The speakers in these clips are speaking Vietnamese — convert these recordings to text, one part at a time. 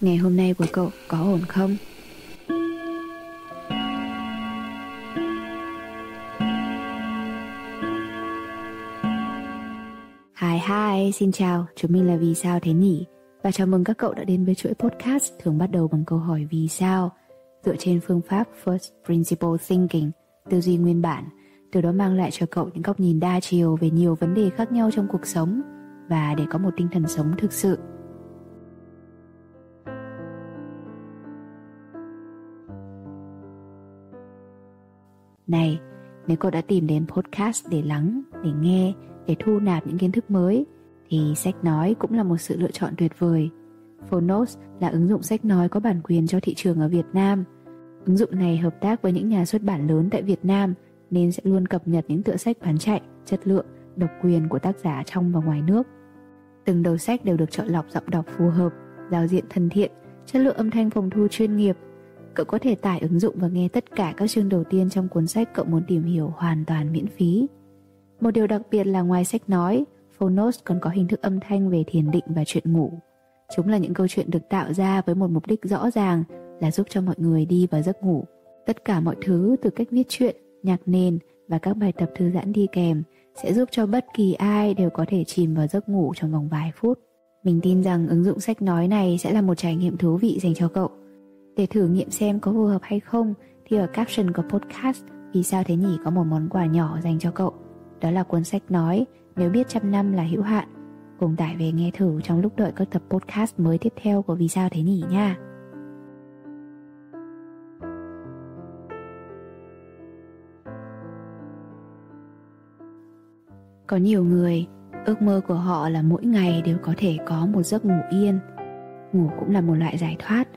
Ngày hôm nay của cậu có ổn không? Hi hi, xin chào, chúng mình là Vì Sao Thế Nhỉ? Và chào mừng các cậu đã đến với chuỗi podcast thường bắt đầu bằng câu hỏi vì sao dựa trên phương pháp First Principle Thinking, tư duy nguyên bản, từ đó mang lại cho cậu những góc nhìn đa chiều về nhiều vấn đề khác nhau trong cuộc sống và để có một tinh thần sống thực sự Này, nếu cậu đã tìm đến podcast để lắng, để nghe, để thu nạp những kiến thức mới, thì sách nói cũng là một sự lựa chọn tuyệt vời. Phonos là ứng dụng sách nói có bản quyền cho thị trường ở Việt Nam. Ứng dụng này hợp tác với những nhà xuất bản lớn tại Việt Nam nên sẽ luôn cập nhật những tựa sách bán chạy, chất lượng, độc quyền của tác giả trong và ngoài nước. Từng đầu sách đều được chọn lọc giọng đọc phù hợp, giao diện thân thiện, chất lượng âm thanh phòng thu chuyên nghiệp Cậu có thể tải ứng dụng và nghe tất cả các chương đầu tiên trong cuốn sách cậu muốn tìm hiểu hoàn toàn miễn phí. Một điều đặc biệt là ngoài sách nói, Phonos còn có hình thức âm thanh về thiền định và chuyện ngủ. Chúng là những câu chuyện được tạo ra với một mục đích rõ ràng là giúp cho mọi người đi vào giấc ngủ. Tất cả mọi thứ từ cách viết chuyện, nhạc nền và các bài tập thư giãn đi kèm sẽ giúp cho bất kỳ ai đều có thể chìm vào giấc ngủ trong vòng vài phút. Mình tin rằng ứng dụng sách nói này sẽ là một trải nghiệm thú vị dành cho cậu. Để thử nghiệm xem có phù hợp hay không thì ở caption của podcast Vì sao thế nhỉ có một món quà nhỏ dành cho cậu. Đó là cuốn sách nói Nếu biết trăm năm là hữu hạn. Cùng tải về nghe thử trong lúc đợi các tập podcast mới tiếp theo của Vì sao thế nhỉ nha. Có nhiều người, ước mơ của họ là mỗi ngày đều có thể có một giấc ngủ yên. Ngủ cũng là một loại giải thoát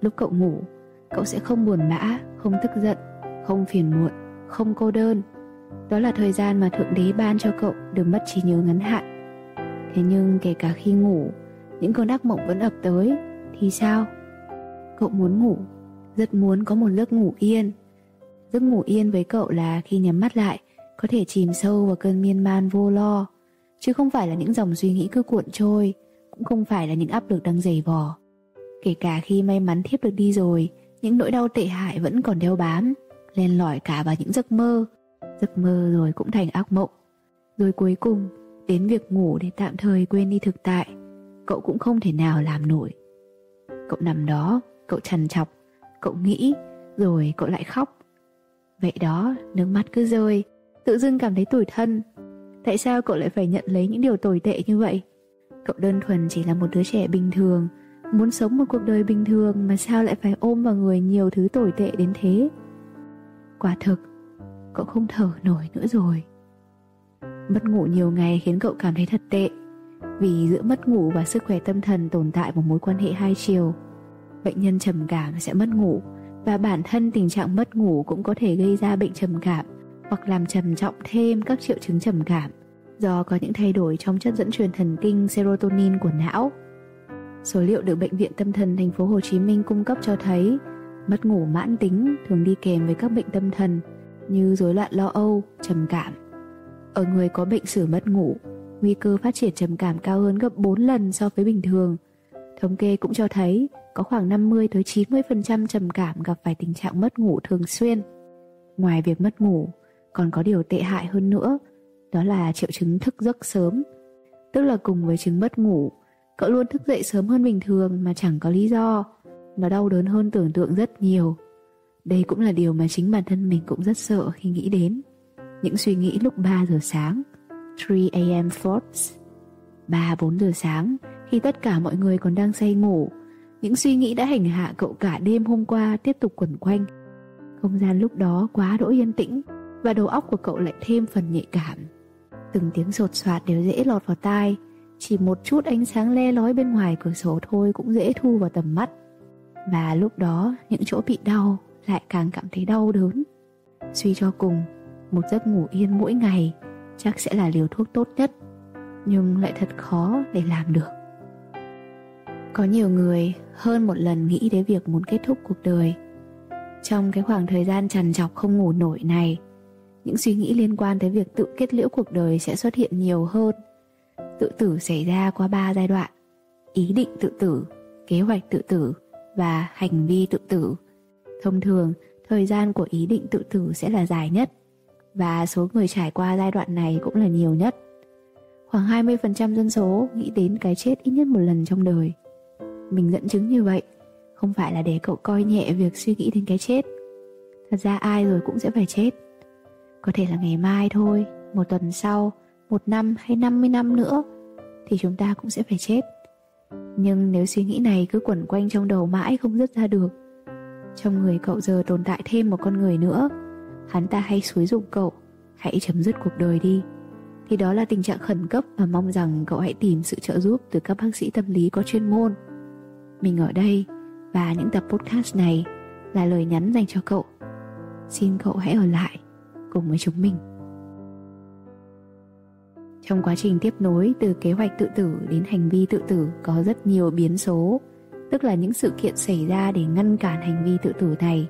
lúc cậu ngủ, cậu sẽ không buồn bã không tức giận, không phiền muộn, không cô đơn. Đó là thời gian mà thượng đế ban cho cậu được mất trí nhớ ngắn hạn. Thế nhưng kể cả khi ngủ, những cơn ác mộng vẫn ập tới, thì sao? Cậu muốn ngủ, rất muốn có một giấc ngủ yên. Giấc ngủ yên với cậu là khi nhắm mắt lại, có thể chìm sâu vào cơn miên man vô lo. Chứ không phải là những dòng suy nghĩ cứ cuộn trôi, cũng không phải là những áp lực đang dày vò. Kể cả khi may mắn thiếp được đi rồi, những nỗi đau tệ hại vẫn còn đeo bám, len lỏi cả vào những giấc mơ. Giấc mơ rồi cũng thành ác mộng. Rồi cuối cùng, đến việc ngủ để tạm thời quên đi thực tại, cậu cũng không thể nào làm nổi. Cậu nằm đó, cậu trằn trọc, cậu nghĩ, rồi cậu lại khóc. Vậy đó, nước mắt cứ rơi, tự dưng cảm thấy tủi thân. Tại sao cậu lại phải nhận lấy những điều tồi tệ như vậy? Cậu đơn thuần chỉ là một đứa trẻ bình thường, Muốn sống một cuộc đời bình thường mà sao lại phải ôm vào người nhiều thứ tồi tệ đến thế? Quả thực, Cậu không thở nổi nữa rồi. Mất ngủ nhiều ngày khiến cậu cảm thấy thật tệ, Vì giữa mất ngủ và sức khỏe tâm thần tồn tại một mối quan hệ hai chiều, Bệnh nhân trầm cảm sẽ mất ngủ Và bản thân tình trạng mất ngủ cũng có thể gây ra bệnh trầm cảm Hoặc làm trầm trọng thêm các triệu chứng trầm cảm Do có những thay đổi trong chất dẫn truyền thần kinh serotonin của não. Số liệu được bệnh viện tâm thần thành phố Hồ Chí Minh cung cấp cho thấy mất ngủ mãn tính thường đi kèm với các bệnh tâm thần như rối loạn lo âu, trầm cảm. Ở người có bệnh sử mất ngủ, nguy cơ phát triển trầm cảm cao hơn gấp 4 lần so với bình thường. Thống kê cũng cho thấy có khoảng 50 tới 90% trầm cảm gặp phải tình trạng mất ngủ thường xuyên. Ngoài việc mất ngủ, còn có điều tệ hại hơn nữa, đó là triệu chứng thức giấc sớm. Tức là cùng với chứng mất ngủ Cậu luôn thức dậy sớm hơn bình thường mà chẳng có lý do. Nó đau đớn hơn tưởng tượng rất nhiều. Đây cũng là điều mà chính bản thân mình cũng rất sợ khi nghĩ đến. Những suy nghĩ lúc 3 giờ sáng, 3am thoughts. 3-4 giờ sáng, khi tất cả mọi người còn đang say ngủ, những suy nghĩ đã hành hạ cậu cả đêm hôm qua tiếp tục quẩn quanh. Không gian lúc đó quá đỗi yên tĩnh và đầu óc của cậu lại thêm phần nhạy cảm. Từng tiếng sột soạt đều dễ lọt vào tai, chỉ một chút ánh sáng le lói bên ngoài cửa sổ thôi cũng dễ thu vào tầm mắt. Và lúc đó, những chỗ bị đau lại càng cảm thấy đau đớn. Suy cho cùng, một giấc ngủ yên mỗi ngày chắc sẽ là liều thuốc tốt nhất, nhưng lại thật khó để làm được. Có nhiều người hơn một lần nghĩ đến việc muốn kết thúc cuộc đời. Trong cái khoảng thời gian trằn trọc không ngủ nổi này, những suy nghĩ liên quan tới việc tự kết liễu cuộc đời sẽ xuất hiện nhiều hơn. Tự tử xảy ra qua ba giai đoạn Ý định tự tử, kế hoạch tự tử và hành vi tự tử. Thông thường, thời gian của ý định tự tử sẽ là dài nhất và số người trải qua giai đoạn này cũng là nhiều nhất. Khoảng 20% dân số nghĩ đến cái chết ít nhất một lần trong đời. Mình dẫn chứng như vậy, không phải là để cậu coi nhẹ việc suy nghĩ đến cái chết. Thật ra ai rồi cũng sẽ phải chết. Có thể là ngày mai thôi, một tuần sau, một năm hay 50 năm nữa, thì chúng ta cũng sẽ phải chết. Nhưng nếu suy nghĩ này cứ quẩn quanh trong đầu mãi không dứt ra được, Trong người cậu giờ tồn tại thêm một con người nữa, Hắn ta hay xúi dục cậu, Hãy chấm dứt cuộc đời đi. Thì đó là tình trạng khẩn cấp Và mong rằng cậu hãy tìm sự trợ giúp Từ các bác sĩ tâm lý có chuyên môn. Mình ở đây Và những tập podcast này Là lời nhắn dành cho cậu. Xin cậu hãy ở lại Cùng với chúng mình trong quá trình tiếp nối từ kế hoạch tự tử đến hành vi tự tử có rất nhiều biến số, tức là những sự kiện xảy ra để ngăn cản hành vi tự tử này.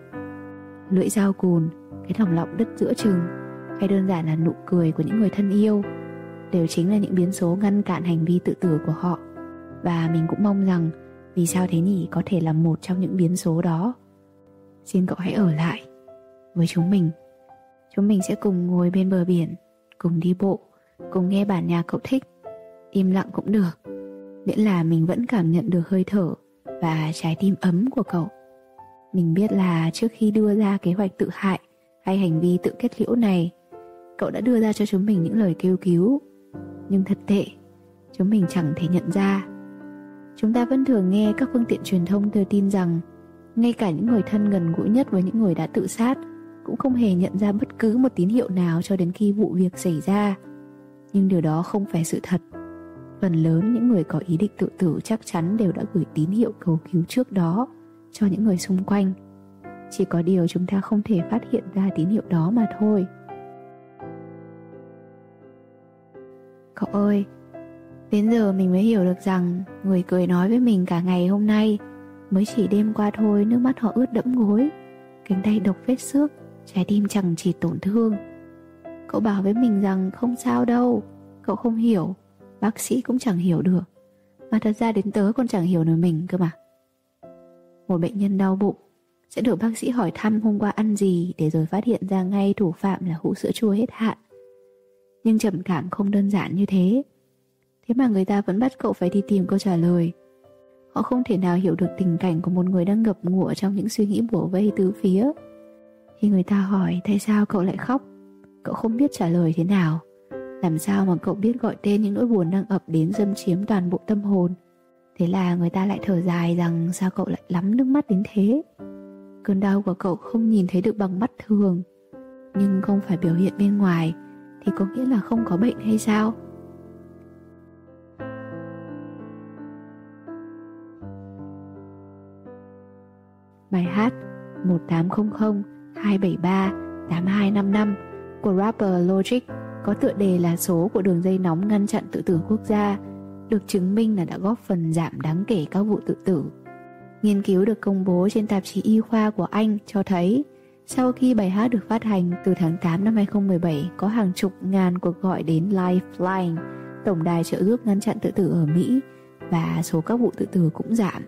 Lưỡi dao cùn, cái thòng lọng đứt giữa chừng, hay đơn giản là nụ cười của những người thân yêu, đều chính là những biến số ngăn cản hành vi tự tử của họ. Và mình cũng mong rằng vì sao thế nhỉ có thể là một trong những biến số đó. Xin cậu hãy ở lại với chúng mình. Chúng mình sẽ cùng ngồi bên bờ biển, cùng đi bộ cùng nghe bản nhạc cậu thích, im lặng cũng được. Miễn là mình vẫn cảm nhận được hơi thở và trái tim ấm của cậu. Mình biết là trước khi đưa ra kế hoạch tự hại hay hành vi tự kết liễu này, cậu đã đưa ra cho chúng mình những lời kêu cứu. Nhưng thật tệ, chúng mình chẳng thể nhận ra. Chúng ta vẫn thường nghe các phương tiện truyền thông đưa tin rằng ngay cả những người thân gần gũi nhất với những người đã tự sát cũng không hề nhận ra bất cứ một tín hiệu nào cho đến khi vụ việc xảy ra nhưng điều đó không phải sự thật. Phần lớn những người có ý định tự tử chắc chắn đều đã gửi tín hiệu cầu cứu trước đó cho những người xung quanh. Chỉ có điều chúng ta không thể phát hiện ra tín hiệu đó mà thôi. Cậu ơi, đến giờ mình mới hiểu được rằng người cười nói với mình cả ngày hôm nay mới chỉ đêm qua thôi, nước mắt họ ướt đẫm gối. Cánh tay độc vết xước, trái tim chẳng chỉ tổn thương. Cậu bảo với mình rằng không sao đâu, Cậu không hiểu, Bác sĩ cũng chẳng hiểu được. Mà thật ra đến tớ còn chẳng hiểu nổi mình cơ mà. Một bệnh nhân đau bụng, Sẽ được bác sĩ hỏi thăm hôm qua ăn gì Để rồi phát hiện ra ngay thủ phạm là hũ sữa chua hết hạn. Nhưng trầm cảm không đơn giản như thế. Thế mà người ta vẫn bắt cậu phải đi tìm câu trả lời. Họ không thể nào hiểu được tình cảnh của một người đang ngập ngụa trong những suy nghĩ bủa vây tứ phía. Khi người ta hỏi, tại sao cậu lại khóc? Cậu không biết trả lời thế nào. Làm sao mà cậu biết gọi tên những nỗi buồn đang ập đến dâm chiếm toàn bộ tâm hồn? Thế là người ta lại thở dài rằng sao cậu lại lắm nước mắt đến thế? Cơn đau của cậu không nhìn thấy được bằng mắt thường. Nhưng không phải biểu hiện bên ngoài, Thì có nghĩa là không có bệnh hay sao? Bài hát 1800 273 8255 của rapper Logic có tựa đề là số của đường dây nóng ngăn chặn tự tử quốc gia, được chứng minh là đã góp phần giảm đáng kể các vụ tự tử. Nghiên cứu được công bố trên tạp chí y khoa của Anh cho thấy sau khi bài hát được phát hành từ tháng 8 năm 2017 có hàng chục ngàn cuộc gọi đến Lifeline, tổng đài trợ giúp ngăn chặn tự tử ở Mỹ và số các vụ tự tử cũng giảm.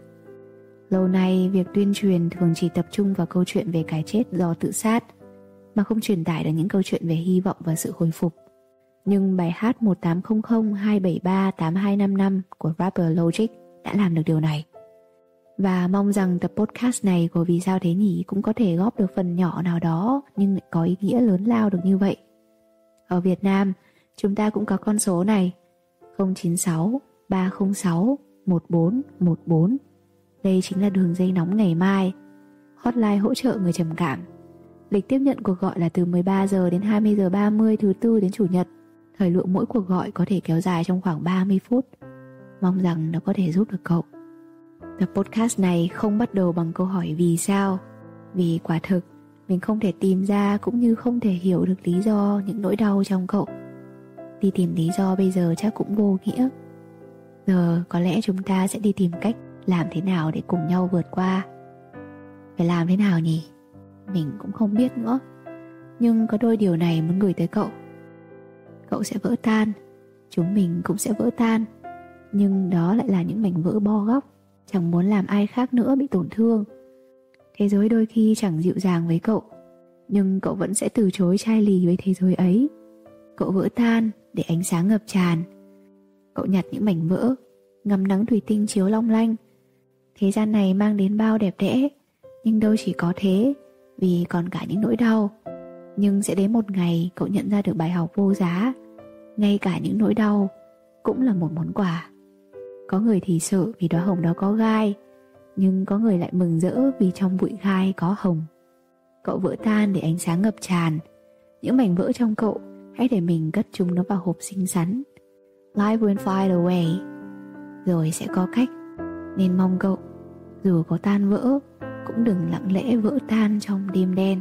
Lâu nay, việc tuyên truyền thường chỉ tập trung vào câu chuyện về cái chết do tự sát – mà không truyền tải được những câu chuyện về hy vọng và sự hồi phục. Nhưng bài hát 1800 273 8255 của rapper Logic đã làm được điều này. Và mong rằng tập podcast này của Vì sao thế nhỉ cũng có thể góp được phần nhỏ nào đó nhưng lại có ý nghĩa lớn lao được như vậy. Ở Việt Nam, chúng ta cũng có con số này 096 306 1414. Đây chính là đường dây nóng ngày mai, hotline hỗ trợ người trầm cảm Lịch tiếp nhận cuộc gọi là từ 13 giờ đến 20 giờ 30 thứ tư đến chủ nhật. Thời lượng mỗi cuộc gọi có thể kéo dài trong khoảng 30 phút. Mong rằng nó có thể giúp được cậu. Tập podcast này không bắt đầu bằng câu hỏi vì sao. Vì quả thực, mình không thể tìm ra cũng như không thể hiểu được lý do những nỗi đau trong cậu. Đi tìm lý do bây giờ chắc cũng vô nghĩa. Giờ có lẽ chúng ta sẽ đi tìm cách làm thế nào để cùng nhau vượt qua. Phải làm thế nào nhỉ? Mình cũng không biết nữa nhưng có đôi điều này muốn gửi tới cậu cậu sẽ vỡ tan chúng mình cũng sẽ vỡ tan nhưng đó lại là những mảnh vỡ bo góc chẳng muốn làm ai khác nữa bị tổn thương. Thế giới đôi khi chẳng dịu dàng với cậu, nhưng cậu vẫn sẽ từ chối chai lì với thế giới ấy. Cậu vỡ tan để ánh sáng ngập tràn. Cậu nhặt những mảnh vỡ, ngắm nắng thủy tinh chiếu long lanh. Thế gian này mang đến bao đẹp đẽ, nhưng đâu chỉ có thế, vì còn cả những nỗi đau. Nhưng sẽ đến một ngày cậu nhận ra được bài học vô giá, ngay cả những nỗi đau cũng là một món quà. Có người thì sợ vì đóa hồng đó có gai Nhưng có người lại mừng rỡ vì trong bụi gai có hồng. Cậu vỡ tan để ánh sáng ngập tràn. Những mảnh vỡ trong cậu Hãy để mình cất chúng nó vào hộp xinh xắn. Life will find a way Rồi sẽ có cách. Nên mong cậu Dù có tan vỡ cũng đừng lặng lẽ vỡ tan trong đêm đen.